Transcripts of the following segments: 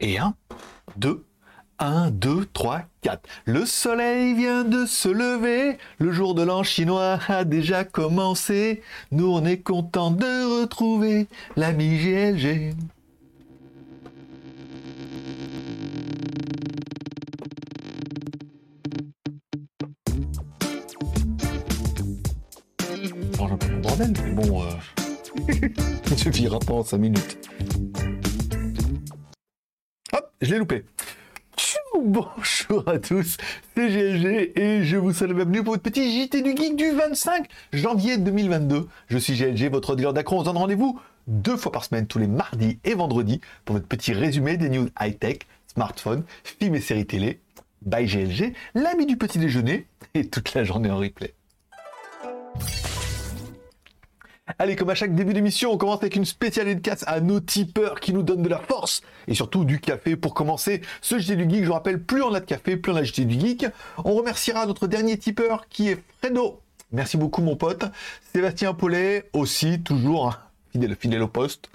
Et 1, 2, 1, 2, 3, 4. Le soleil vient de se lever, le jour de l'an chinois a déjà commencé. Nous on est content de retrouver l'ami GLG. Bon, un peu mon bordel, mais bon, euh... ça suffira pas en 5 minutes. Je l'ai loupé. Bonjour à tous, c'est GLG et je vous salue bienvenue pour votre petit JT du Geek du 25 janvier 2022. Je suis GLG, votre dealer d'accro. On se donne rendez-vous deux fois par semaine, tous les mardis et vendredis, pour votre petit résumé des news high-tech, smartphones, films et séries télé. By GLG, l'ami du petit déjeuner et toute la journée en replay. Allez, comme à chaque début d'émission, on commence avec une spéciale dédicace à nos tipeurs qui nous donnent de la force et surtout du café pour commencer ce JT du Geek. Je vous rappelle, plus on a de café, plus on a JT du Geek. On remerciera notre dernier tipeur qui est Fredo. Merci beaucoup, mon pote. Sébastien Paulet aussi, toujours. hein, Fidèle, au poste.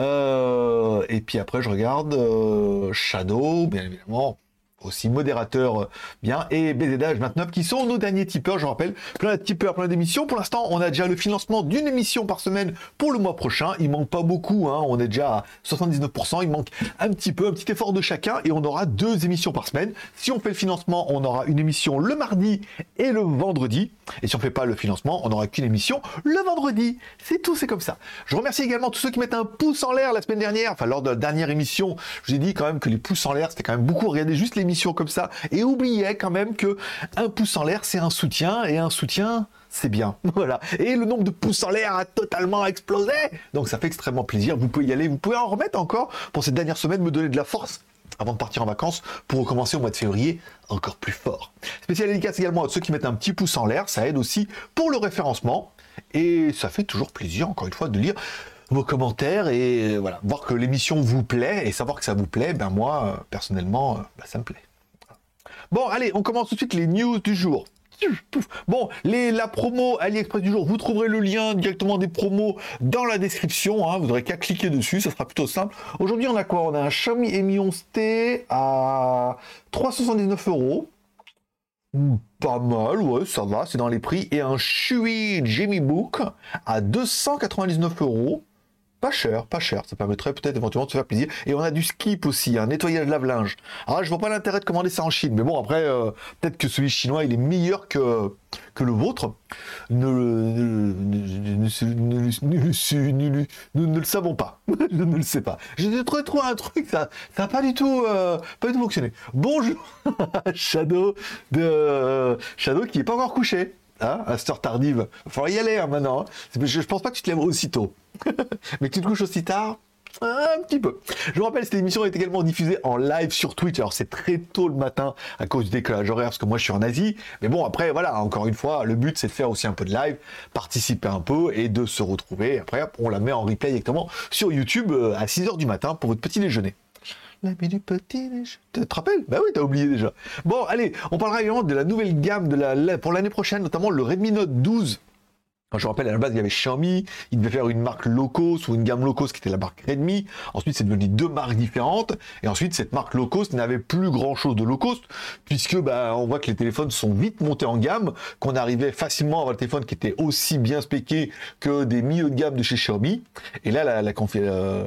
Euh, et puis après, je regarde euh, Shadow, bien évidemment, aussi modérateur euh, bien, et BZH29 qui sont nos derniers tipeurs, je rappelle, plein de tipeurs, plein d'émissions. Pour l'instant, on a déjà le financement d'une émission par semaine pour le mois prochain. Il manque pas beaucoup, hein. on est déjà à 79%, il manque un petit peu, un petit effort de chacun, et on aura deux émissions par semaine. Si on fait le financement, on aura une émission le mardi et le vendredi. Et si on fait pas le financement, on n'aura qu'une émission le vendredi. C'est tout, c'est comme ça. Je remercie également tous ceux qui mettent un pouce en l'air la semaine dernière, enfin lors de la dernière émission. Je vous ai dit quand même que les pouces en l'air, c'était quand même beaucoup. Regardez juste l'émission comme ça et oubliez quand même que un pouce en l'air, c'est un soutien et un soutien, c'est bien. Voilà. Et le nombre de pouces en l'air a totalement explosé. Donc ça fait extrêmement plaisir. Vous pouvez y aller. Vous pouvez en remettre encore pour cette dernière semaine, me donner de la force avant de partir en vacances pour recommencer au mois de février encore plus fort. Spécial dédicace également à ceux qui mettent un petit pouce en l'air. Ça aide aussi pour le référencement. Et ça fait toujours plaisir, encore une fois, de lire vos commentaires et euh, voilà, voir que l'émission vous plaît et savoir que ça vous plaît, ben moi, euh, personnellement, euh, ben, ça me plaît. Bon, allez, on commence tout de suite les news du jour. Bon, les, la promo AliExpress du jour, vous trouverez le lien directement des promos dans la description. Hein, vous n'aurez qu'à cliquer dessus, ça sera plutôt simple. Aujourd'hui, on a quoi? On a un Xiaomi Mi 11T à 379 euros. Pas mal, ouais, ça va, c'est dans les prix. Et un Shui Jamie Book à 299 euros. Pas cher, pas cher. Ça permettrait peut-être éventuellement de se faire plaisir. Et on a du skip aussi, un nettoyage lave-linge. Alors je vois pas l'intérêt de commander ça en Chine. Mais bon, après, euh, peut-être que celui chinois, il est meilleur que, que le vôtre. Nous ne le savons pas. je ne le sais pas. J'ai trouvé, trouvé un truc, ça n'a pas du tout, euh, pas du tout fonctionné. Bonjour, Shadow de Shadow qui est pas encore couché. Hein, à cette heure tardive. Il falloir y aller hein, maintenant. hein. Je, je pense pas que tu te lèves aussitôt. Mais que tu te couches aussi tard, un petit peu. Je vous rappelle, cette émission est également diffusée en live sur Twitch. Alors c'est très tôt le matin à cause du décalage horaire parce que moi je suis en Asie. Mais bon, après, voilà, encore une fois, le but c'est de faire aussi un peu de live, participer un peu et de se retrouver. Après, on la met en replay directement sur YouTube euh, à 6h du matin pour votre petit déjeuner. L'ami du petit déjeuner. Tu te rappelles? Bah oui, t'as oublié déjà. Bon, allez, on parlera également de la nouvelle gamme pour l'année prochaine, notamment le Redmi Note 12. Je rappelle, à la base, il y avait Xiaomi, il devait faire une marque low cost ou une gamme low cost qui était la marque Redmi. Ensuite, c'est devenu deux marques différentes. Et ensuite, cette marque low cost n'avait plus grand chose de low cost, puisque bah, on voit que les téléphones sont vite montés en gamme, qu'on arrivait facilement à avoir le téléphone qui était aussi bien spéqué que des milieux de gamme de chez Xiaomi. Et là, la, la confi- euh,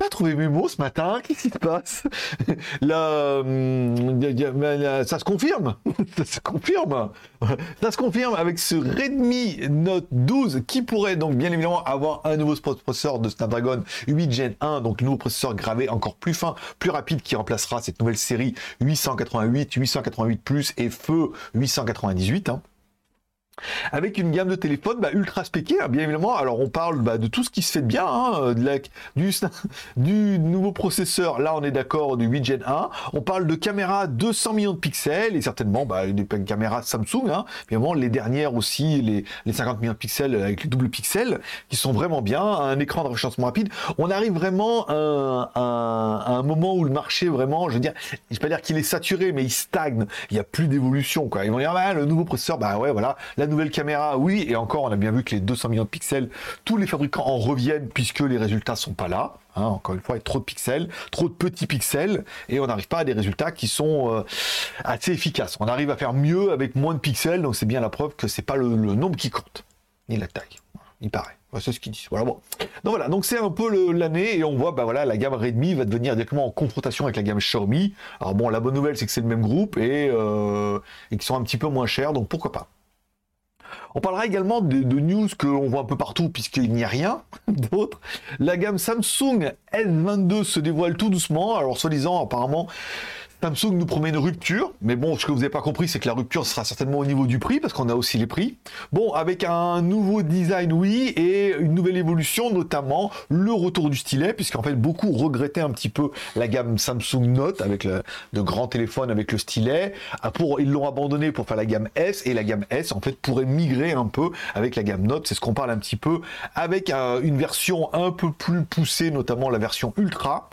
pas trouvé mes mots ce matin. Qu'est-ce qui se passe? Là, hum, euh, ça se confirme. ça se confirme. Ça se confirme avec ce Redmi Note 12 qui pourrait donc bien évidemment avoir un nouveau processeur de Snapdragon 8 Gen 1, donc nouveau processeur gravé encore plus fin, plus rapide qui remplacera cette nouvelle série 888, 888 Plus et Feu 898. hein avec une gamme de téléphones bah, ultra spéqués, hein, bien évidemment. Alors on parle bah, de tout ce qui se fait de bien, hein, la- du, nouveau processeur, là on est d'accord, du 8 Gen 1. On parle de caméras 200 millions de pixels et certainement bah, des caméras Samsung, hein, évidemment les dernières aussi, les, les 50 millions de pixels avec les doubles pixels, qui sont vraiment bien, un écran de rechantement rapide. On arrive vraiment à un, moment où le marché vraiment, je veux dire, je vais pas dire qu'il est saturé, mais il stagne. Il n'y a plus d'évolution. Ils vont dire, bah, le nouveau processeur, bah ouais, voilà. La nouvelle caméra, oui. Et encore, on a bien vu que les 200 millions de pixels, tous les fabricants en reviennent puisque les résultats sont pas là. hein. Encore une fois, avec trop de pixels, trop de petits pixels, et on n'arrive pas à des résultats qui sont euh, assez efficaces. On arrive à faire mieux avec moins de pixels, donc c'est bien la preuve que c'est pas le, nombre qui compte, ni la taille. Il paraît. c'est ce qu'ils disent. Voilà, bon. Donc voilà, donc c'est un peu l'année et on voit, bah voilà, la gamme Redmi va devenir directement en confrontation avec la gamme Xiaomi. Alors bon, la bonne nouvelle, c'est que c'est le même groupe et, euh, et qu'ils sont un petit peu moins chers, donc pourquoi pas. On parlera également de, news que l'on voit un peu partout puisqu'il n'y a rien d'autre. La gamme Samsung S22 se dévoile tout doucement. Alors soi-disant apparemment Samsung nous promet une rupture, mais bon, ce que vous n'avez pas compris, c'est que la rupture sera certainement au niveau du prix, parce qu'on a aussi les prix. Bon, avec un nouveau design, oui, et une nouvelle évolution, notamment le retour du stylet, puisqu'en fait, beaucoup regrettaient un petit peu la gamme Samsung Note, avec le, de grands téléphones avec le stylet. Ah, ils l'ont abandonné pour faire la gamme S, et la gamme S, en fait, pourrait migrer un peu avec la gamme Note, c'est ce qu'on parle un petit peu, avec euh, une version un peu plus poussée, notamment la version Ultra,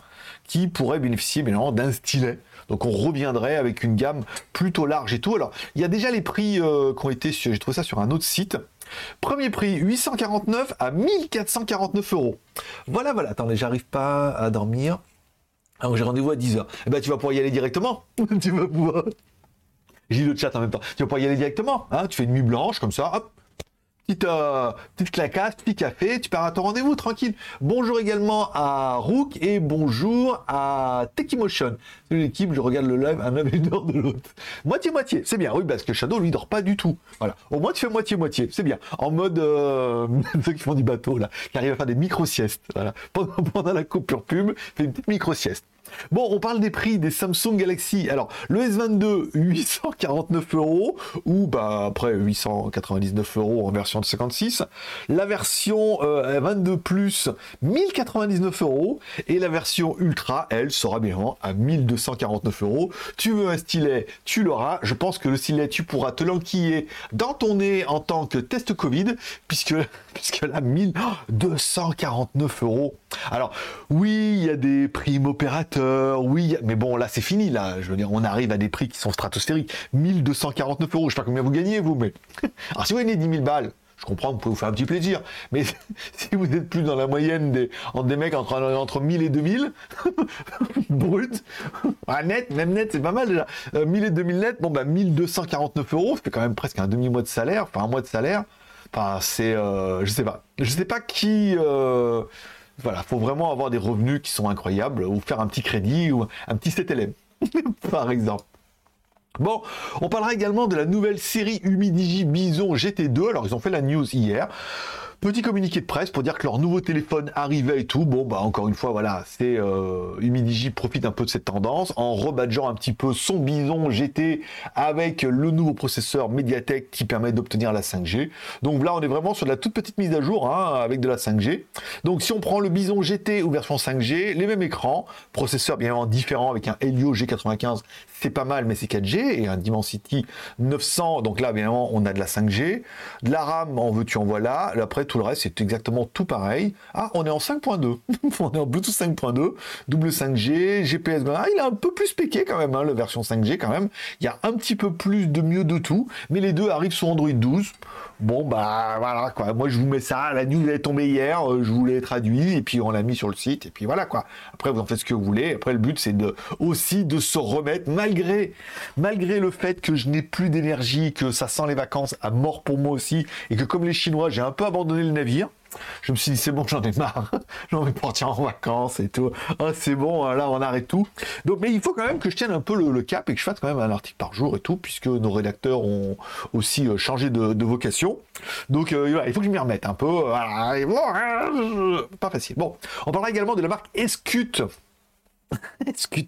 qui pourrait bénéficier d'un stylet. Donc on reviendrait avec une gamme plutôt large et tout. Alors il y a déjà les prix euh, qui ont été, j'ai trouvé ça sur un autre site. Premier prix 849 à 1449 euros. Voilà, voilà. Attendez, j'arrive pas à dormir. Alors j'ai rendez-vous à 10h. Eh ben tu vas pouvoir y aller directement. tu vas pouvoir. J'ai le chat en même temps. Tu vas pouvoir y aller directement. Hein tu fais une nuit blanche comme ça. Hop, petite, euh, petite clacasse, petit café, tu pars à ton rendez-vous tranquille. Bonjour également à Rook et bonjour à Techimotion. C'est l'équipe, je regarde le live à même une heure de l'autre. Moitié-moitié, c'est bien, oui, parce que Shadow lui dort pas du tout. Voilà. Au moins tu fais moitié-moitié, c'est bien. En mode euh, ceux qui font du bateau là, qui arrivent à faire des micro-siestes. Voilà. Pendant, pendant la coupure pub, fais une petite micro-sieste. Bon, on parle des prix des Samsung Galaxy. Alors, le S22, 849 euros, ou bah, après 899 euros en version de 56. La version 22 euh, Plus, 1099 euros. Et la version Ultra, elle, sera bien à 1249 euros. Tu veux un stylet, tu l'auras. Je pense que le stylet, tu pourras te l'enquiller dans ton nez en tant que test Covid, puisque, puisque là, 1249 euros. Alors, oui, il y a des primes opérateurs, oui, mais bon, là, c'est fini, là. Je veux dire, on arrive à des prix qui sont stratosphériques. 1249 euros, je sais pas combien vous gagnez, vous, mais. Alors, si vous gagnez 10 000 balles, je comprends, vous pouvez vous faire un petit plaisir. Mais si vous n'êtes plus dans la moyenne des, des mecs entre, entre 1000 et 2000, brut, ah, net, même net, c'est pas mal déjà. 1000 euh, et 2000 net, bon, bah, 1249 euros, fait quand même presque un demi-mois de salaire, enfin, un mois de salaire. Enfin, c'est, euh, je sais pas. Je sais pas qui, euh, voilà, faut vraiment avoir des revenus qui sont incroyables ou faire un petit crédit ou un petit CTLM, par exemple. Bon, on parlera également de la nouvelle série Humidigi Bison GT2. Alors, ils ont fait la news hier. Petit communiqué de presse pour dire que leur nouveau téléphone arrivait et tout. Bon, bah encore une fois, voilà, c'est euh, profite un peu de cette tendance en rebadgeant un petit peu son bison GT avec le nouveau processeur Mediatek qui permet d'obtenir la 5G. Donc là, on est vraiment sur de la toute petite mise à jour hein, avec de la 5G. Donc si on prend le bison GT ou version 5G, les mêmes écrans, processeur bien évidemment différent avec un Helio G95, c'est pas mal, mais c'est 4G et un Dimensity 900. Donc là, bien évidemment, on a de la 5G, de la RAM, en veux-tu en voilà. Après tout le reste, c'est exactement tout pareil. Ah, on est en 5.2. on est en Bluetooth 5.2, double 5G, GPS. Ah, il est un peu plus péqué quand même, hein, la version 5G quand même. Il y a un petit peu plus de mieux de tout, mais les deux arrivent sur Android 12. Bon, bah voilà quoi. Moi, je vous mets ça. La news est tombée hier. Euh, je vous l'ai traduit et puis on l'a mis sur le site. Et puis voilà quoi. Après, vous en faites ce que vous voulez. Après, le but, c'est de, aussi de se remettre, malgré, malgré le fait que je n'ai plus d'énergie, que ça sent les vacances à mort pour moi aussi, et que comme les Chinois, j'ai un peu abandonné le navire. Je me suis dit, c'est bon, j'en ai marre. J'ai envie de partir en vacances et tout. Ah, c'est bon, là, on arrête tout. Donc, mais il faut quand même que je tienne un peu le, cap et que je fasse quand même un article par jour et tout, puisque nos rédacteurs ont aussi euh, changé de, vocation. Donc, euh, il faut que je m'y remette un peu. Hein, pas facile. Bon, on parlera également de la marque Escute. Est-ce que,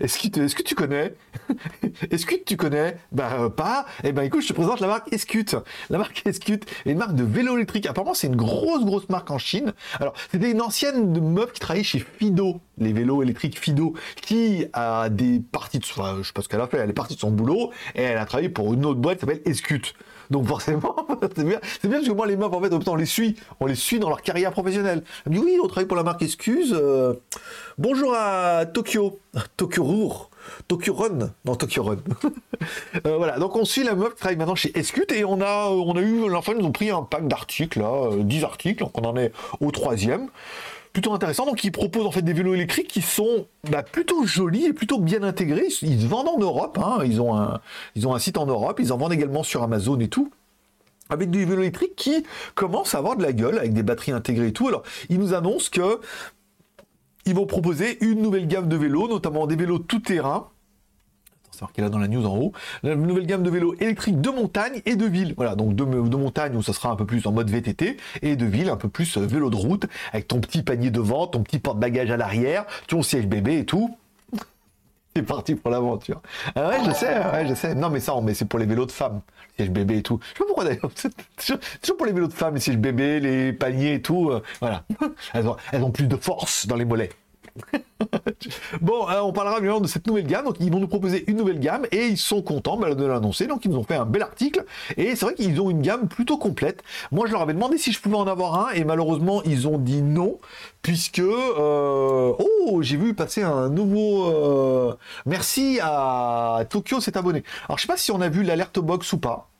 est-ce, que, tu connais Est-ce que tu connais Bah euh, pas. Eh ben écoute, je te présente la marque Escute. La marque Escute est une marque de vélo électrique. Apparemment, c'est une grosse grosse marque en Chine. Alors, c'était une ancienne meuf qui travaillait chez Fido, les vélos électriques Fido, qui a des parties de, enfin, je sais pas ce qu'elle a fait, elle est partie de son boulot et elle a travaillé pour une autre boîte qui s'appelle Escute. Donc forcément, c'est bien, c'est bien parce que moi les meufs en fait, on les suit, on les suit dans leur carrière professionnelle. Elle me dit oui, on travaille pour la marque Excuse. Euh, bonjour à Tokyo, Tokyo Rour. Tokyo Run, non Tokyo Run. Euh, voilà, donc on suit la meuf qui travaille maintenant chez Escute et on a, a eu, enfin ils nous ont pris un pack d'articles, là, 10 euh, articles, donc on en est au troisième plutôt intéressant. Donc, ils proposent en fait des vélos électriques qui sont bah, plutôt jolis et plutôt bien intégrés. Ils se vendent en Europe. Hein. Ils, ont un, ils ont un site en Europe. Ils en vendent également sur Amazon et tout avec des vélos électriques qui commencent à avoir de la gueule avec des batteries intégrées et tout. Alors, ils nous annoncent que ils vont proposer une nouvelle gamme de vélos, notamment des vélos tout-terrain c'est marqué là dans la news en haut, la nouvelle gamme de vélos électriques de montagne et de ville. Voilà, donc de, montagne où ça sera un peu plus en mode VTT et de ville un peu plus euh, vélo de route avec ton petit panier devant, ton petit porte-bagages à l'arrière, ton siège bébé et tout. C'est parti pour l'aventure. Ah ouais, je sais, ouais, je sais. Non, mais ça, mais c'est pour les vélos de femmes, siège bébé et tout. Je sais pourquoi toujours pour les vélos de femmes, les sièges bébés, les paniers et tout. Euh, voilà. Elles ont, elles ont plus de force dans les mollets. bon, euh, on parlera bien de cette nouvelle gamme. Donc, ils vont nous proposer une nouvelle gamme et ils sont contents de l'annoncer. Donc, ils nous ont fait un bel article. Et c'est vrai qu'ils ont une gamme plutôt complète. Moi, je leur avais demandé si je pouvais en avoir un et malheureusement, ils ont dit non. Puisque, euh, oh, j'ai vu passer un nouveau. Euh, merci à Tokyo s'est abonné. Alors, je sais pas si on a vu l'alerte box ou pas.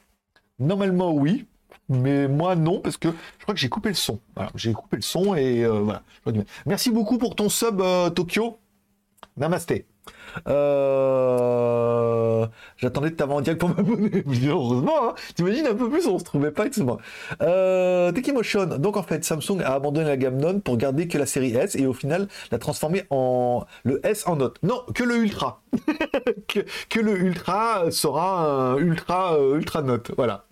Normalement, oui. Mais moi, non, parce que je crois que j'ai coupé le son. Voilà, j'ai coupé le son et euh, voilà. Merci beaucoup pour ton sub, euh, Tokyo. Namasté. Euh... J'attendais de t'avoir en direct pour m'abonner. Heureusement, hein. t'imagines un peu plus, on se trouvait pas excuse-moi. Euh, Tekimotion, donc en fait, Samsung a abandonné la gamme Non pour garder que la série S et au final l'a transformé en le S en Note. Non, que le Ultra. que, le Ultra sera un Ultra Ultra Note. Voilà.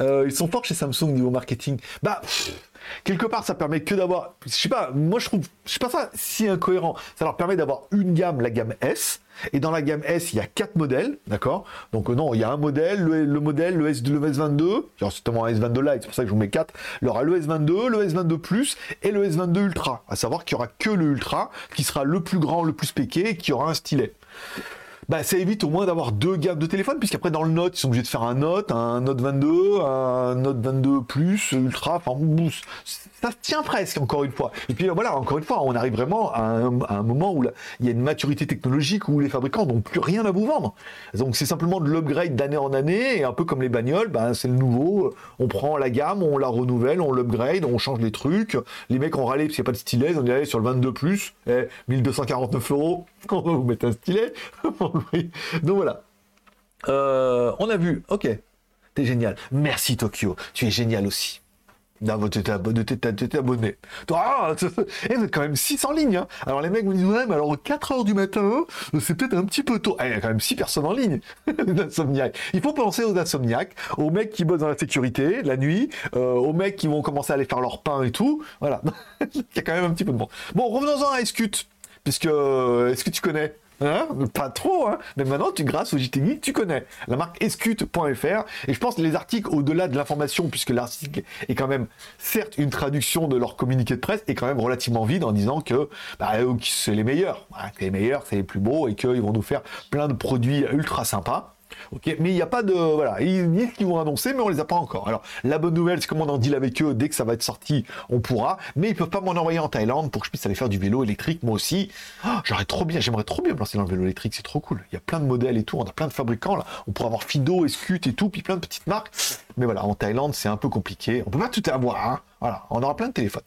Euh, ils sont forts chez Samsung niveau marketing. Bah, quelque part, ça permet que d'avoir. Je sais pas, moi je trouve. Je sais pas ça si incohérent. Ça leur permet d'avoir une gamme, la gamme S. Et dans la gamme S, il y a quatre modèles, d'accord? Donc euh, non, il y a un modèle, le, modèle, le, S, le S22, genre c'est un S22 Lite, c'est pour ça que je vous mets 4. Il y aura le S22, le S22 Plus et le S22 Ultra. À savoir qu'il y aura que le Ultra, qui sera le plus grand, le plus spéqué, et qui aura un stylet bah, ça évite au moins d'avoir deux gammes de téléphone, puisqu'après dans le Note, ils sont obligés de faire un Note, un Note 22, un Note 22 Plus, Ultra, enfin, ça se tient presque, encore une fois. Et puis voilà, encore une fois, on arrive vraiment à un, moment où il y a une maturité technologique où les fabricants n'ont plus rien à vous vendre. Donc c'est simplement de l'upgrade d'année en année, et un peu comme les bagnoles, bah, c'est le nouveau, on prend la gamme, on la renouvelle, on l'upgrade, on change les trucs. Les mecs ont râlé parce qu'il n'y a pas de stylet, on est sur le 22 Plus, eh, 1249 euros, on va vous mettre un stylet. Donc voilà. Euh, on a vu, ok, t'es génial. Merci Tokyo, tu es génial aussi. Non, t'es abonné. Ah, eh, vous êtes quand même 600 lignes. Hein. Alors les mecs vous disent, ouais, mais alors 4 heures du matin, c'est peut-être un petit peu tôt. Eh, il y a quand même 6 personnes en ligne. Il faut penser aux insomniaques, aux mecs qui bossent dans la sécurité, la nuit, euh, aux mecs qui vont commencer à aller faire leur pain et tout. Voilà. il y a quand même un petit peu de monde. Bon, revenons-en à Escut. Puisque, euh, est-ce que tu connais? Hein? Pas trop, hein mais maintenant, tu, grâce au JT tu connais la marque escute.fr. Et je pense que les articles, au-delà de l'information, puisque l'article est quand même, certes, une traduction de leur communiqué de presse, est quand même relativement vide en disant que bah, c'est les meilleurs. les meilleurs, c'est les plus beaux et qu'ils vont nous faire plein de produits ultra sympas. Ok, mais il n'y a pas de voilà, ils disent qu'ils vont annoncer, mais on les a pas encore. Alors la bonne nouvelle, c'est comme on en deal avec eux, dès que ça va être sorti, on pourra. Mais ils peuvent pas m'en envoyer en Thaïlande pour que je puisse aller faire du vélo électrique. Moi aussi, oh, j'aurais trop bien, j'aimerais trop bien me lancer dans le vélo électrique, c'est trop cool. Il y a plein de modèles et tout, on a plein de fabricants là. On pourrait avoir Fido, Escut et tout, puis plein de petites marques. Mais voilà, en Thaïlande, c'est un peu compliqué. On peut pas tout avoir. Hein. Voilà, on aura plein de téléphones.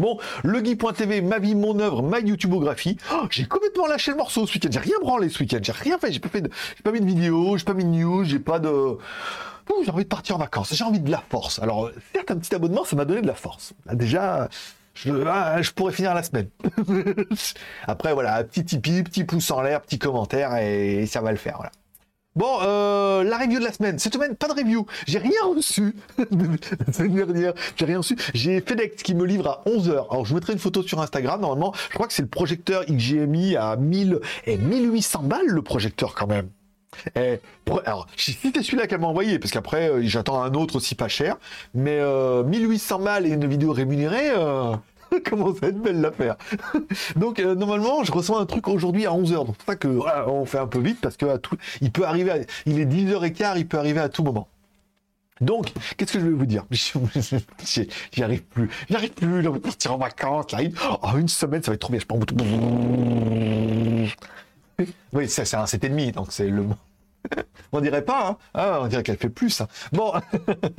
Bon, legui.tv, ma vie, mon œuvre, ma youtubeographie. Oh, j'ai complètement lâché le morceau ce week-end. J'ai rien branlé ce week-end. J'ai rien fait. J'ai pas fait de, j'ai pas mis de vidéo, j'ai pas mis de news, j'ai pas de. j'ai envie de partir en vacances. J'ai envie de la force. Alors, certes, un petit abonnement, ça m'a donné de la force. déjà, je, ah, je, pourrais finir la semaine. Après, voilà, petit tipi, petit pouce en l'air, petit commentaire, et ça va le faire. Voilà. Bon, euh, la review de la semaine. Cette semaine, pas de review. J'ai rien reçu. la semaine dernière, j'ai rien reçu. J'ai FedEx qui me livre à 11h. Alors, je mettrai une photo sur Instagram. Normalement, je crois que c'est le projecteur XGMI à 1000 et 1800 balles, le projecteur quand même. Et, alors, c'est celui-là qu'elle m'a envoyé, parce qu'après, euh, j'attends un autre aussi pas cher. Mais 1800 euh, balles et une vidéo rémunérée, Comment ça va être belle l'affaire. donc euh, normalement, je reçois un truc aujourd'hui à 11h. Donc c'est ça que on fait un peu vite parce que tout, il peut arriver, il est 10h15, il peut arriver à tout moment. Donc, qu'est-ce que je vais vous dire? J'y arrive plus. J'y arrive plus. On va partir en vacances. Là. Oh, une semaine, ça va être trop bien. Je prends Oui, c'est un 7,5, donc c'est le on dirait pas, hein ah, on dirait qu'elle fait plus. Hein. Bon,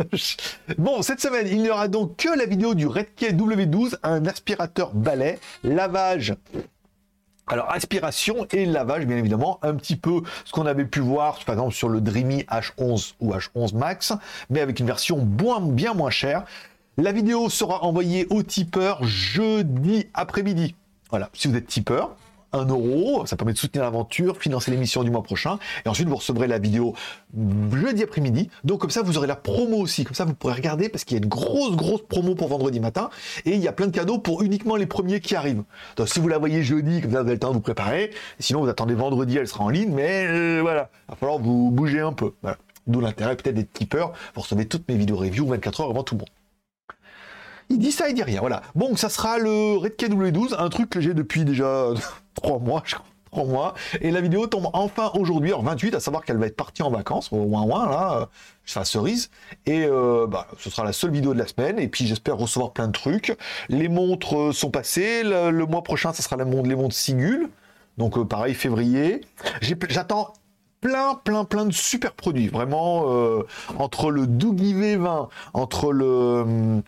bon, cette semaine, il n'y aura donc que la vidéo du Redkey W12, un aspirateur balai, lavage alors, aspiration et lavage, bien évidemment, un petit peu ce qu'on avait pu voir, par exemple, sur le Dreamy H11 ou H11 Max, mais avec une version bien moins chère. La vidéo sera envoyée au tipeur jeudi après-midi. Voilà, si vous êtes tipeur, 1 euro, ça permet de soutenir l'aventure, financer l'émission du mois prochain, et ensuite vous recevrez la vidéo jeudi après-midi. Donc comme ça, vous aurez la promo aussi, comme ça vous pourrez regarder parce qu'il y a une grosse grosse promo pour vendredi matin, et il y a plein de cadeaux pour uniquement les premiers qui arrivent. Donc si vous la voyez jeudi, vous avez le temps de vous préparer. Sinon vous attendez vendredi, elle sera en ligne, mais euh, voilà, il va falloir vous bouger un peu. D'où l'intérêt peut-être des tipeurs, vous recevez toutes mes vidéos review 24 heures avant tout le monde. Il dit ça, il dit rien. Voilà. Bon, ça sera le Red W12, un truc que j'ai depuis déjà trois mois, je crois. 3 mois. Et la vidéo tombe enfin aujourd'hui, en 28, à savoir qu'elle va être partie en vacances, au moins moins là, sa cerise. Et euh, bah, ce sera la seule vidéo de la semaine. Et puis j'espère recevoir plein de trucs. Les montres euh, sont passées. Le, mois prochain, ça sera la montre, les montres Sigul. Donc euh, pareil, février. J'attends plein, plein, plein de super produits. Vraiment, entre le Doogie V20, entre le hum,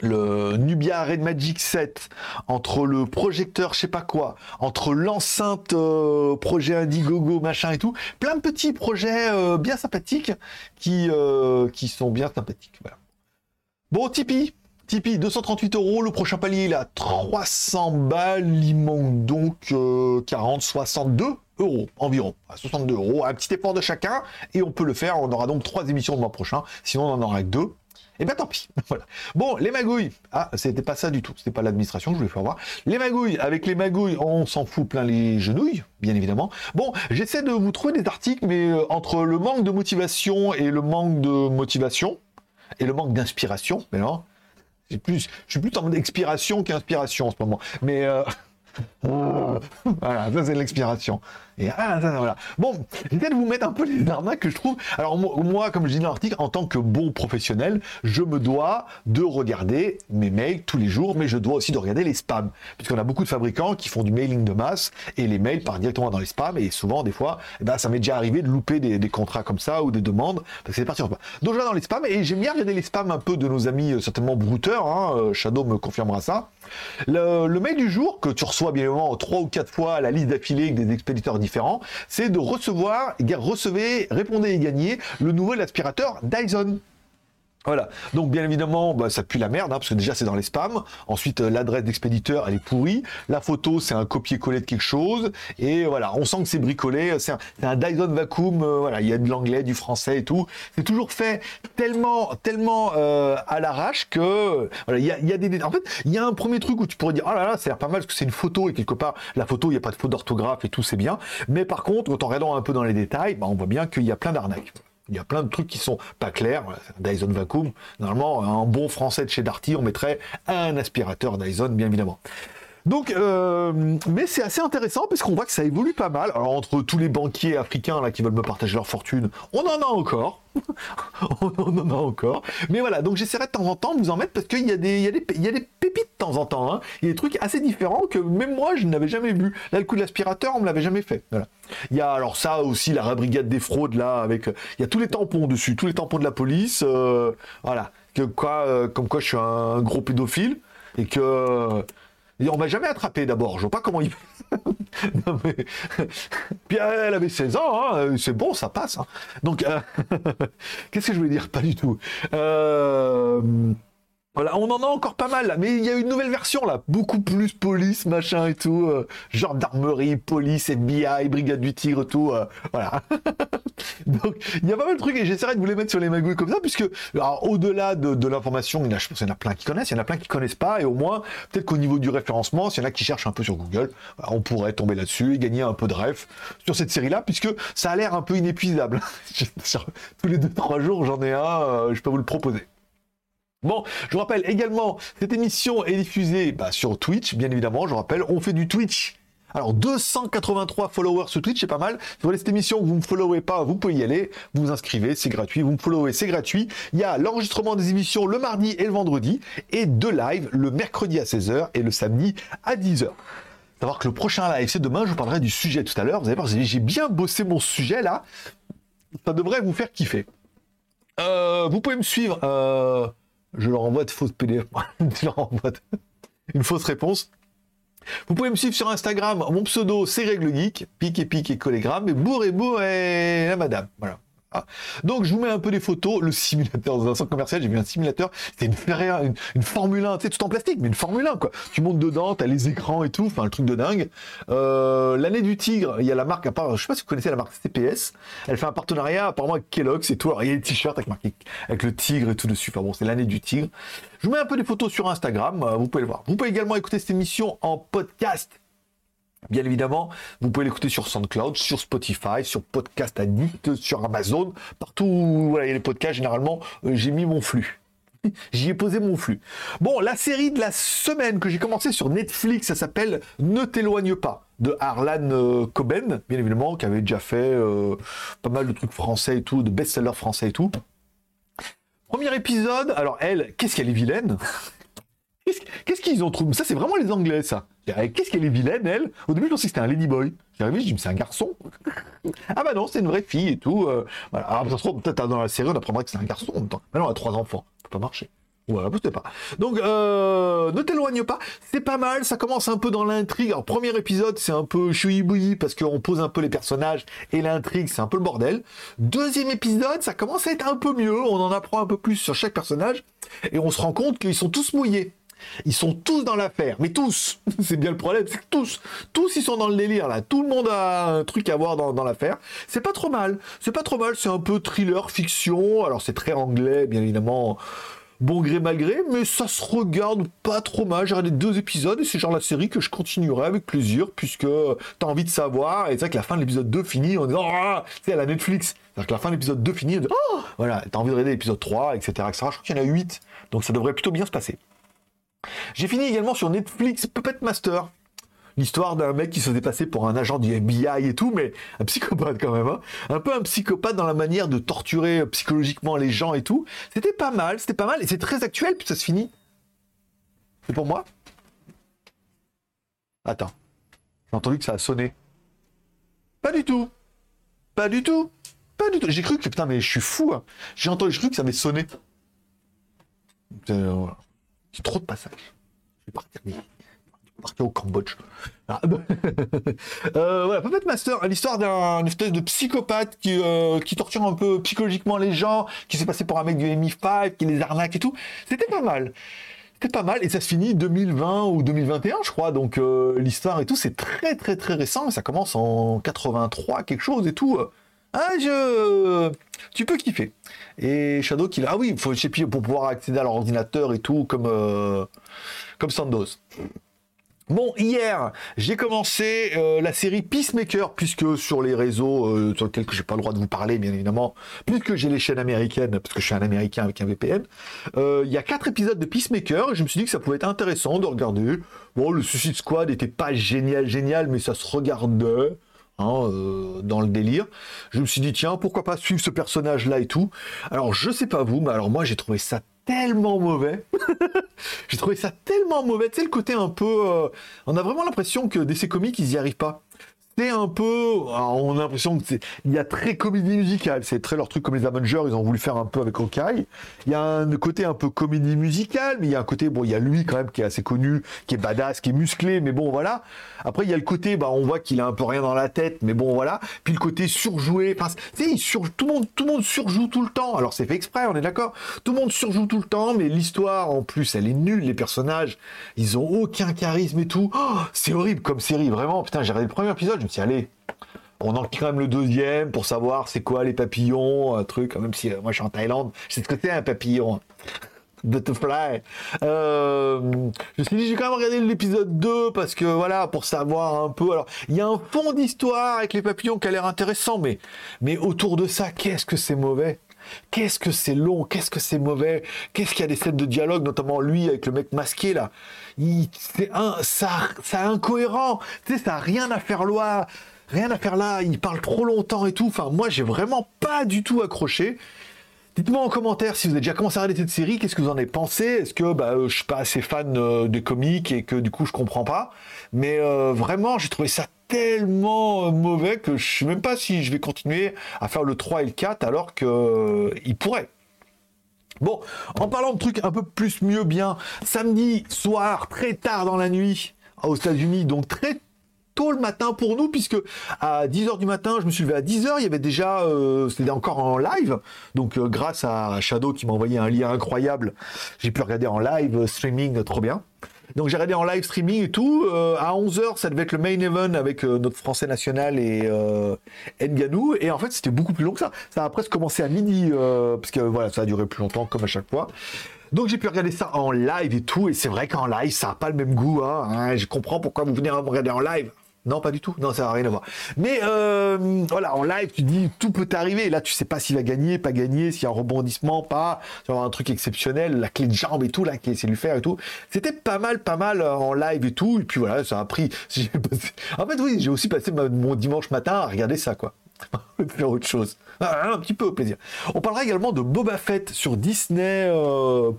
le Nubia Red Magic 7, entre le projecteur je sais pas quoi, entre l'enceinte euh, projet Indiegogo machin et tout, plein de petits projets euh, bien sympathiques qui, euh, qui sont bien sympathiques. Bon, Tipeee, Tipeee 238 euros, le prochain palier il à 300 balles, il manque donc 40, 62 euros environ, 62 euros, un petit effort de chacun et on peut le faire, on aura donc trois émissions le mois prochain, sinon on en aura que deux. Et eh bien tant pis. voilà. Bon, les magouilles. Ah, c'était pas ça du tout. C'était pas l'administration je voulais faire voir. Les magouilles. Avec les magouilles, on s'en fout plein les genouilles, bien évidemment. Bon, j'essaie de vous trouver des articles, mais euh, entre le manque de motivation et le manque de motivation, et le manque d'inspiration, mais non, plus, je suis plus en mode expiration qu'inspiration en ce moment. Mais euh, voilà, ça c'est l'expiration. Et ah, voilà. Bon, j'essaie de vous mettre un peu les arnaques que je trouve. Alors moi, comme je dis dans l'article, en tant que bon professionnel, je me dois de regarder mes mails tous les jours, mais je dois aussi de regarder les spams, puisqu'on a beaucoup de fabricants qui font du mailing de masse et les mails partent directement dans les spams et souvent des fois, eh ben, ça m'est déjà arrivé de louper des, contrats comme ça ou des demandes parce que c'est parti en spam. Donc je vais dans les spams et j'aime bien regarder les spams un peu de nos amis euh, certainement brouteurs. Hein, euh, Shadow me confirmera ça. Le, mail du jour que tu reçois bien évidemment trois ou quatre fois la liste d'affilée des expéditeurs c'est de recevoir, recevez, répondez et gagnez le nouvel aspirateur Dyson. Voilà. Donc bien évidemment, bah, ça pue la merde, hein, parce que déjà c'est dans les spams. Ensuite, euh, l'adresse d'expéditeur, elle est pourrie. La photo, c'est un copier-coller de quelque chose. Et voilà, on sent que c'est bricolé. C'est un, Dyson Vacuum. Euh, voilà, il y a de l'anglais, du français et tout. C'est toujours fait tellement, tellement euh, à l'arrache que voilà, il y a, a, des. En fait, il y a un premier truc où tu pourrais dire, oh là là, c'est pas mal parce que c'est une photo et quelque part, la photo, il n'y a pas de faute d'orthographe et tout, c'est bien. Mais par contre, quand on regardant un peu dans les détails, bah, on voit bien qu'il y a plein d'arnaques. Il y a plein de trucs qui sont pas clairs. Dyson Vacuum, normalement, un bon français de chez Darty, on mettrait un aspirateur Dyson, bien évidemment. Donc, euh, mais c'est assez intéressant parce qu'on voit que ça évolue pas mal. Alors entre tous les banquiers africains là qui veulent me partager leur fortune, on en a encore. on en a encore. Mais voilà, donc j'essaierai de temps en temps de vous en mettre parce qu'il y, a des, il y, a des pépites de temps en temps. Hein. Il y a des trucs assez différents que même moi je n'avais jamais vu. Là, le coup de l'aspirateur, on me l'avait jamais fait. Voilà. Il y a alors ça aussi, la brigade des fraudes là, avec. Il y a tous les tampons dessus, tous les tampons de la police. Euh, voilà. Que quoi, euh, comme quoi je suis un gros pédophile et que on m'a jamais attrapé d'abord. Je vois pas comment il. non, mais... Puis elle avait 16 ans, hein. c'est bon, ça passe. Hein. Donc, euh, qu'est-ce que je voulais dire? Pas du tout. Euh... Voilà, on en a encore pas mal là, mais il y a une nouvelle version là, beaucoup plus police, machin et tout, euh, gendarmerie, police, FBI, brigade du tigre, tout, euh, voilà. Donc il y a pas mal de trucs et j'essaierai de vous les mettre sur les magouilles comme ça, puisque au-delà de, l'information, je pense qu'il y en a plein qui connaissent, il y en a plein qui connaissent pas, et au moins peut-être qu'au niveau du référencement, s'il y en a qui cherchent un peu sur Google, on pourrait tomber là-dessus et gagner un peu de ref sur cette série-là, puisque ça a l'air un peu inépuisable. Tous les deux trois jours, j'en ai un, euh, je peux vous le proposer. Bon, je vous rappelle également, cette émission est diffusée bah, sur Twitch, bien évidemment, je vous rappelle, on fait du Twitch. Alors 283 followers sur Twitch, c'est pas mal. Si vous voulez cette émission, vous ne me followez pas, vous pouvez y aller, vous vous inscrivez, c'est gratuit, vous me followez, c'est gratuit. Il y a l'enregistrement des émissions le mardi et le vendredi, et deux lives le mercredi à 16h et le samedi à 10h savoir que le prochain live, c'est demain, je vous parlerai du sujet tout à l'heure. Vous allez voir, j'ai bien bossé mon sujet là. Ça devrait vous faire kiffer. Euh, vous pouvez me suivre. Euh, je leur envoie de fausses PDF. je leur envoie une fausse réponse. Vous pouvez me suivre sur Instagram. Mon pseudo, c'est Règle Geek. Pique et pique et collégramme. Et bourre et bourre et la madame. Voilà. Donc je vous mets un peu des photos, le simulateur dans un centre commercial, j'ai vu un simulateur, c'était une Formule 1, tu sais, tout en plastique, mais une Formule 1 quoi. Tu montes dedans, t'as les écrans et tout, enfin le truc de dingue. Euh, l'année du tigre, il y a la marque, à part, je sais pas si vous connaissez la marque CPS, elle fait un partenariat apparemment avec Kellogg's et tout, il y a des t-shirts avec marqué avec le tigre et tout dessus, enfin bon, c'est l'année du tigre. Je vous mets un peu des photos sur Instagram, euh, vous pouvez le voir. Vous pouvez également écouter cette émission en podcast Bien évidemment, vous pouvez l'écouter sur SoundCloud, sur Spotify, sur Podcast Addict, sur Amazon, partout où il y a les podcasts, généralement, euh, j'ai mis mon flux. J'y ai posé mon flux. Bon, la série de la semaine que j'ai commencé sur Netflix, ça s'appelle Ne t'éloigne pas, de Harlan euh, Coben, bien évidemment, qui avait déjà fait euh, pas mal de trucs français et tout, de best-sellers français et tout. Premier épisode, alors elle, qu'est-ce qu'elle est vilaine? Qu'est-ce qu'ils ont trouvé? Ça, c'est vraiment les Anglais, ça. Qu'est-ce qu'elle est vilaine, elle? Au début, je pensais que c'était un ladyboy. J'ai arrivé, je dis, mais c'est un garçon. ah bah non, c'est une vraie fille et tout. Euh. Alors, ça se trouve, peut-être dans la série, on apprendra que c'est un garçon en même temps. Non, elle a trois enfants. Ça peut pas marcher. Voilà, vous pas. Donc, euh, ne t'éloigne pas. C'est pas mal. Ça commence un peu dans l'intrigue. Alors, premier épisode, c'est un peu chouï parce qu'on pose un peu les personnages et l'intrigue, c'est un peu le bordel. Deuxième épisode, ça commence à être un peu mieux. On en apprend un peu plus sur chaque personnage et on se rend compte qu'ils sont tous mouillés. Ils sont tous dans l'affaire, mais tous. c'est bien le problème, c'est que tous, tous ils sont dans le délire là. Tout le monde a un truc à voir dans, l'affaire. C'est pas trop mal. C'est pas trop mal. C'est un peu thriller fiction. Alors c'est très anglais, bien évidemment. Bon gré mal gré, mais ça se regarde pas trop mal. J'ai regardé deux épisodes et c'est genre la série que je continuerai avec plaisir puisque t'as envie de savoir. Et c'est vrai que la fin de l'épisode 2 finit en disant Ah, c'est à la Netflix. C'est-à-dire que la fin de l'épisode 2 finit, oh voilà, t'as envie de regarder l'épisode 3, etc., etc. Je crois qu'il y en a 8. Donc ça devrait plutôt bien se passer. J'ai fini également sur Netflix Puppet Master. L'histoire d'un mec qui se faisait passer pour un agent du FBI et tout, mais un psychopathe quand même. Hein. Un peu un psychopathe dans la manière de torturer psychologiquement les gens et tout. C'était pas mal, c'était pas mal, et c'est très actuel, puis ça se finit. C'est pour moi? Attends. J'ai entendu que ça a sonné. Pas du tout. Pas du tout. Pas du tout. J'ai cru que, putain, mais je suis fou. Hein. J'ai entendu, j'ai cru que ça avait sonné. Euh, trop de passages. Je vais partir, au Cambodge. Ah, euh, voilà, Puppet Master, l'histoire d'un espèce de psychopathe qui, euh, qui torture un peu psychologiquement les gens, qui s'est passé pour un mec du MI5, qui les arnaque et tout. C'était pas mal. C'était pas mal et ça se finit 2020 ou 2021 je crois donc euh, l'histoire et tout c'est très très très récent ça commence en 83 quelque chose et tout ah, je... Tu peux kiffer. Et Shadow qu'il Ah oui, faut pour pouvoir accéder à l'ordinateur et tout, comme, euh, comme Sandoz. Bon, hier, j'ai commencé euh, la série Peacemaker, puisque sur les réseaux euh, sur lesquels j'ai pas le droit de vous parler, bien évidemment, puisque j'ai les chaînes américaines, parce que je suis un Américain avec un VPN, il y a quatre épisodes de Peacemaker, et je me suis dit que ça pouvait être intéressant de regarder. Bon, le Suicide Squad n'était pas génial, génial, mais ça se regardait. Hein, euh, dans le délire. Je me suis dit, tiens, pourquoi pas suivre ce personnage-là et tout. Alors, je sais pas vous, mais alors moi, j'ai trouvé ça tellement mauvais. j'ai trouvé ça tellement mauvais. Tu sais, le côté un peu... Euh, on a vraiment l'impression que DC Comics, ils y arrivent pas c'est un peu. on a l'impression que c'est. Il y a très comédie musicale. C'est très leur truc comme les Avengers, ils ont voulu faire un peu avec Hawkeye. Il y a un côté un peu comédie musicale, mais il y a un côté. Bon, il y a lui quand même qui est assez connu, qui est badass, qui est musclé, mais bon, voilà. Après, il y a le côté, bah, on voit qu'il a un peu rien dans la tête, mais bon, voilà. Puis le côté surjoué. Enfin, sais, sur... tout, le monde, tout le monde surjoue tout le temps. Alors, c'est fait exprès, on est d'accord. Tout le monde surjoue tout le temps, mais l'histoire, en plus, elle est nulle. Les personnages, ils ont aucun charisme et tout. Oh, c'est horrible comme série, vraiment. Putain, j'ai regardé le premier épisode, me allez, on en quand même le deuxième pour savoir c'est quoi les papillons, un truc, même si euh, moi je suis en Thaïlande, sais ce que c'est un papillon. Butterfly. Euh, je me suis dit, j'ai quand même regardé l'épisode 2 parce que voilà, pour savoir un peu. Alors, il y a un fond d'histoire avec les papillons qui a l'air intéressant, mais, mais autour de ça, qu'est-ce que c'est mauvais? Qu'est-ce que c'est long Qu'est-ce que c'est mauvais Qu'est-ce qu'il y a des scènes de dialogue, notamment lui avec le mec masqué là C'est un, ça, ça incohérent. Tu sais, ça n'a rien à faire là. Rien à faire là. Il parle trop longtemps et tout. Enfin, moi, j'ai vraiment pas du tout accroché. Dites-moi en commentaire si vous avez déjà commencé à regarder cette série, qu'est-ce que vous en avez pensé? Est-ce que bah, je suis pas assez fan euh, des comics et que du coup je comprends pas? Mais euh, vraiment, j'ai trouvé ça tellement mauvais que je sais même pas si je vais continuer à faire le 3 et le 4 alors qu'il euh, pourrait. Bon, en parlant de trucs un peu plus mieux bien, samedi soir, très tard dans la nuit, aux États-Unis, donc très tôt le matin pour nous, puisque à 10h du matin, je me suis levé à 10h, il y avait déjà, euh, c'était encore en live, donc euh, grâce à Shadow qui m'a envoyé un lien incroyable, j'ai pu regarder en live streaming trop bien. Donc j'ai regardé en live streaming et tout. Euh, à 11h, ça devait être le main event avec euh, notre français national et euh, Nganou. Et en fait, c'était beaucoup plus long que ça. Ça a presque commencé à midi, euh, parce que voilà, ça a duré plus longtemps, comme à chaque fois. Donc j'ai pu regarder ça en live et tout. Et c'est vrai qu'en live, ça n'a pas le même goût. Hein, hein. Je comprends pourquoi vous venez me regarder en live. Non, pas du tout. Non, ça n'a rien à voir. Mais euh, voilà, en live, tu dis tout peut arriver. Là, tu sais pas s'il va gagner, pas gagner, s'il y a un rebondissement, pas. Tu vas avoir un truc exceptionnel, la clé de jambe et tout, là, qui essaie de lui faire et tout. C'était pas mal, pas mal euh, en live et tout. Et puis voilà, ça a pris. En fait, oui, j'ai aussi passé mon dimanche matin à regarder ça, quoi. faire autre chose. Ah, un petit peu au plaisir. On parlera également de Boba Fett sur Disney euh.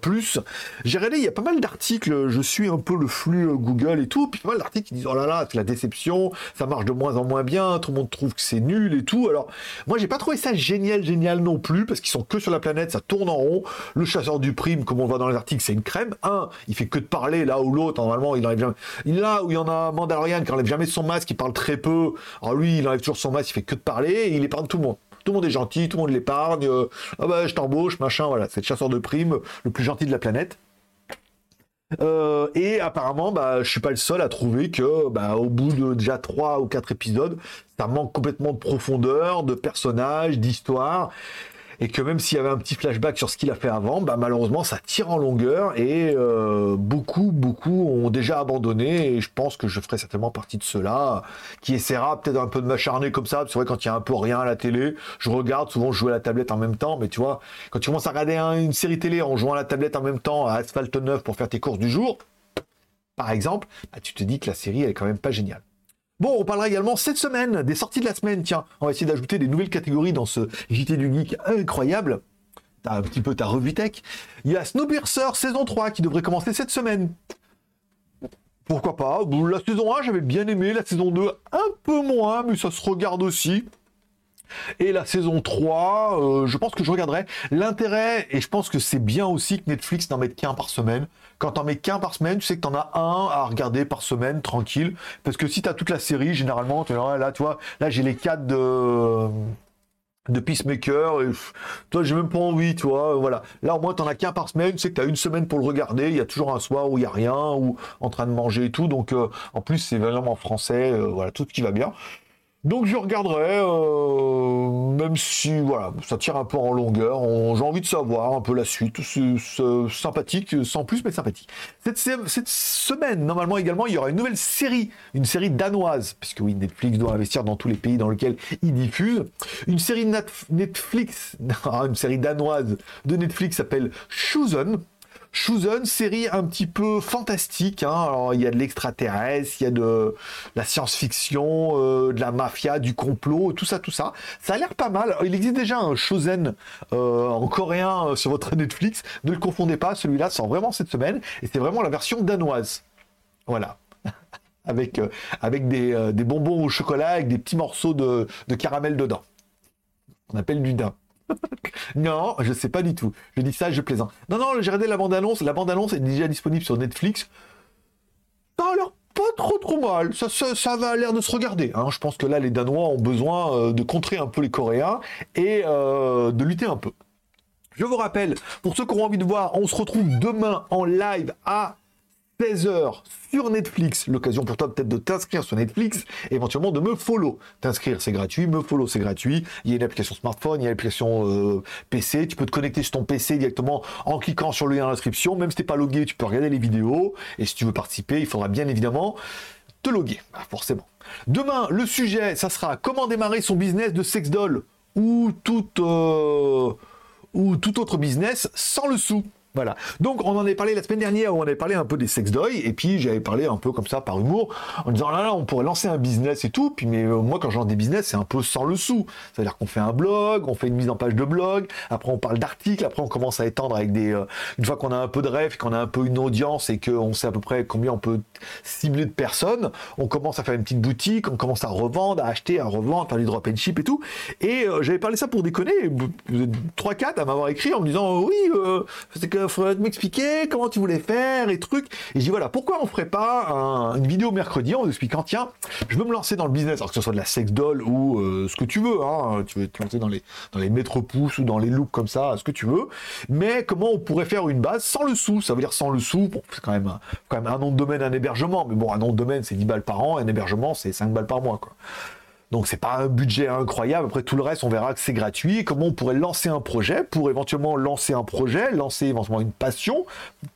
J'ai regardé, il y a pas mal d'articles. Je suis un peu le flux euh, Google et tout. Puis pas mal d'articles qui disent oh là là, c'est la déception, ça marche de moins en moins bien, tout le monde trouve que c'est nul et tout. Alors, moi, j'ai pas trouvé ça génial, génial non plus, parce qu'ils sont que sur la planète, ça tourne en rond. Le chasseur du prime, comme on voit dans les articles, c'est une crème. Un, il fait que de parler là ou l'autre. Normalement, il enlève jamais. Là où il y en a Mandalorian qui enlève jamais son masque, il parle très peu. Alors lui, il enlève toujours son masque, il fait que de parler il épargne tout le monde. Tout le monde est gentil, tout le monde l'épargne. Euh, ah bah, je t'embauche, machin, voilà. C'est le chasseur de primes le plus gentil de la planète. Euh, et apparemment, bah, je suis pas le seul à trouver que, bah, au bout de déjà trois ou quatre épisodes, ça manque complètement de profondeur, de personnages, d'histoire et que même s'il y avait un petit flashback sur ce qu'il a fait avant, bah, malheureusement ça tire en longueur et euh, beaucoup, beaucoup ont déjà abandonné et je pense que je ferai certainement partie de ceux-là qui essaiera peut-être un peu de m'acharner comme ça. C'est vrai quand il y a un peu rien à la télé, je regarde, souvent je joue à la tablette en même temps, mais tu vois, quand tu commences à regarder une série télé en jouant à la tablette en même temps à Asphalt 9 pour faire tes courses du jour, par exemple, bah, tu te dis que la série elle est quand même pas géniale. Bon, on parlera également cette semaine des sorties de la semaine. Tiens, on va essayer d'ajouter des nouvelles catégories dans ce JT du Geek incroyable. T'as un petit peu ta revue tech. Il y a Snowpiercer saison 3 qui devrait commencer cette semaine. Pourquoi pas? La saison 1, j'avais bien aimé. La saison 2, un peu moins, mais ça se regarde aussi. Et la saison 3, euh, je pense que je regarderai. L'intérêt, et je pense que c'est bien aussi que Netflix n'en mette qu'un par semaine. Quand t'en mets qu'un par semaine, tu sais que t'en as un à regarder par semaine, tranquille. Parce que si t'as toute la série, généralement, là, tu vois, là j'ai les 4 de de Peacemaker, et toi j'ai même pas envie, tu vois, voilà. Là au moins t'en as qu'un par semaine, tu sais que t'as une semaine pour le regarder, il y a toujours un soir où il y a rien, ou en train de manger et tout, donc euh, en plus c'est vraiment en français, euh, voilà, tout ce qui va bien. Donc je regarderai, euh, même si ça tire un peu en longueur. J'ai envie de savoir un peu la suite. C'est sympathique, sans plus, mais sympathique. Cette, semaine, normalement également, il y aura une nouvelle série, une série danoise, puisque oui, Netflix doit investir dans tous les pays dans lesquels il diffuse. Une série Netflix, une série danoise de Netflix s'appelle Chosen. Chosen, série un petit peu fantastique. Hein. Alors, il y a de l'extraterrestre, il y a de la science-fiction, euh, de la mafia, du complot, tout ça, tout ça. Ça a l'air pas mal. il existe déjà un Chosen euh, en coréen euh, sur votre Netflix. Ne le confondez pas, celui-là sort vraiment cette semaine. Et c'est vraiment la version danoise. Voilà. avec avec des, bonbons au chocolat, avec des petits morceaux de, de caramel dedans. On appelle du daim. non, je sais pas du tout. Je dis ça, je plaisante. Non, non, j'ai regardé la bande-annonce. La bande-annonce est déjà disponible sur Netflix. Ça a l'air pas trop trop mal. Ça, ça, va l'air de se regarder. Hein. Je pense que là, les Danois ont besoin euh, de contrer un peu les Coréens et euh, de lutter un peu. Je vous rappelle, pour ceux qui ont envie de voir, on se retrouve demain en live à 16h sur Netflix. L'occasion pour toi peut-être de t'inscrire sur Netflix, éventuellement de me follow. T'inscrire, c'est gratuit. Me follow, c'est gratuit. Il y a une application smartphone, il y a l'application euh, PC. Tu peux te connecter sur ton PC directement en cliquant sur le lien d'inscription. Même si t'es pas logué, tu peux regarder les vidéos. Et si tu veux participer, il faudra bien évidemment te loguer, ah, forcément. Demain, le sujet, ça sera comment démarrer son business de sex doll ou euh, ou tout autre business sans le sou. Voilà. Donc on en avait parlé la semaine dernière où on avait parlé un peu des sex doy et puis j'avais parlé un peu comme ça par humour en disant là là on pourrait lancer un business et tout. Puis mais euh, moi quand je lance des business c'est un peu sans le sou. C'est-à-dire qu'on fait un blog, on fait une mise en page de blog, après on parle d'articles, après on commence à étendre avec des euh, une fois qu'on a un peu de rêve, qu'on a un peu une audience et qu'on sait à peu près combien on peut cibler de personnes, on commence à faire une petite boutique, on commence à revendre, à acheter, à revendre, faire du drop and ship et tout. Et euh, j'avais parlé ça pour déconner, 3-4 à m'avoir écrit en me disant oui, c'est que faudrait m'expliquer comment tu voulais faire et trucs. Et je dis voilà, pourquoi on ferait pas une vidéo mercredi en vous expliquant tiens, je veux me lancer dans le business, alors que ce soit de la sex doll ou euh, ce que tu veux, hein, tu veux te lancer dans les dans les mètres pouces ou dans les looks comme ça, ce que tu veux. Mais comment on pourrait faire une base sans le sou? Ça veut dire sans le sou. C'est quand même quand même un nom de domaine, un hébergement. Mais bon, un nom de domaine c'est 10 balles par an, un hébergement c'est 5 balles par mois quoi. Donc c'est pas un budget incroyable. Après tout le reste, on verra que c'est gratuit. Comment on pourrait lancer un projet pour éventuellement lancer un projet, lancer éventuellement une passion,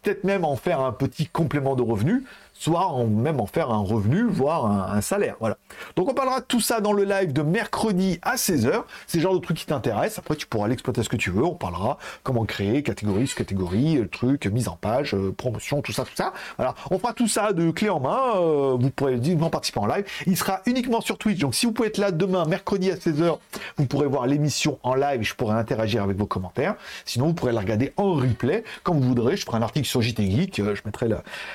peut-être même en faire un petit complément de revenu soit même en faire un revenu, voire un, salaire. Voilà. Donc on parlera de tout ça dans le live de mercredi à 16h. C'est le genre de truc qui t'intéresse. Après, tu pourras l'exploiter ce que tu veux. On parlera comment créer catégorie sous catégorie, le truc, mise en page, euh, promotion, tout ça, tout ça. Voilà. On fera tout ça de clé en main. Euh, vous pourrez directement participer en live. Il sera uniquement sur Twitch. Donc si vous pouvez être là demain, mercredi à 16h, vous pourrez voir l'émission en live. Je pourrai interagir avec vos commentaires. Sinon, vous pourrez la regarder en replay comme vous voudrez. Je ferai un article sur JT Geek. Euh, je mettrai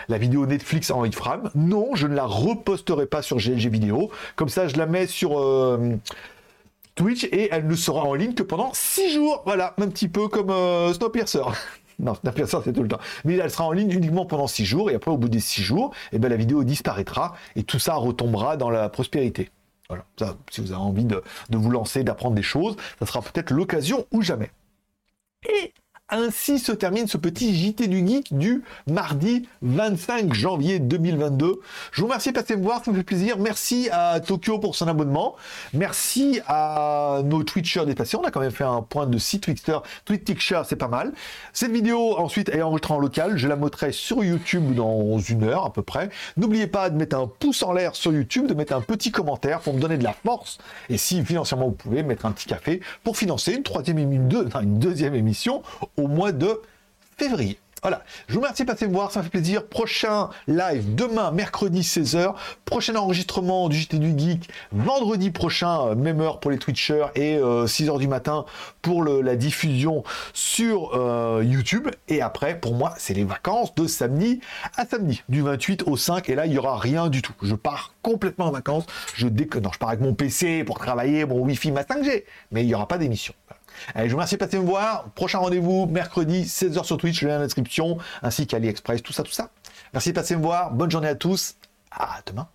la, vidéo Netflix en frame. Non, je ne la reposterai pas sur GLG vidéo. Comme ça, je la mets sur euh, Twitch et elle ne sera en ligne que pendant 6 jours. Voilà, un petit peu comme euh, Snowpiercer. non, Snowpiercer, c'est tout le temps. Mais elle sera en ligne uniquement pendant 6 jours. Et après, au bout des 6 jours, eh ben, la vidéo disparaîtra et tout ça retombera dans la prospérité. Voilà, ça, si vous avez envie de, vous lancer, d'apprendre des choses, ça sera peut-être l'occasion ou jamais. Ainsi se termine ce petit JT du Geek du mardi 25 janvier 2022. Je vous remercie de passer me voir, ça me fait plaisir. Merci à Tokyo pour son abonnement. Merci à nos Twitchers dépassés. On a quand même fait un point de 6 Twitchers. Twitcher, c'est pas mal. Cette vidéo, ensuite, est enregistrée en local. Je la mettrai sur YouTube dans une heure à peu près. N'oubliez pas de mettre un pouce en l'air sur YouTube, de mettre un petit commentaire pour me donner de la force. Et si financièrement vous pouvez, mettre un petit café pour financer une troisième émission, une deuxième émission au mois de février. Voilà, je vous remercie de passer me voir, ça me fait plaisir. Prochain live demain, mercredi 16h. Prochain enregistrement du JT du Geek vendredi prochain, euh, même heure pour les Twitchers et 6h euh, du matin pour la diffusion sur euh, YouTube. Et après, pour moi, c'est les vacances de samedi à samedi, du 28 au 5. Et là, il n'y aura rien du tout. Je pars complètement en vacances. Je déconne. Non, je pars avec mon PC pour travailler, mon Wi-Fi, ma 5G. Mais il n'y aura pas d'émission. Allez, je vous remercie de passer me voir. Prochain rendez-vous mercredi, 16h sur Twitch, le lien dans la description, ainsi qu'AliExpress, tout ça, tout ça. Merci de passer me voir. Bonne journée à tous. À demain.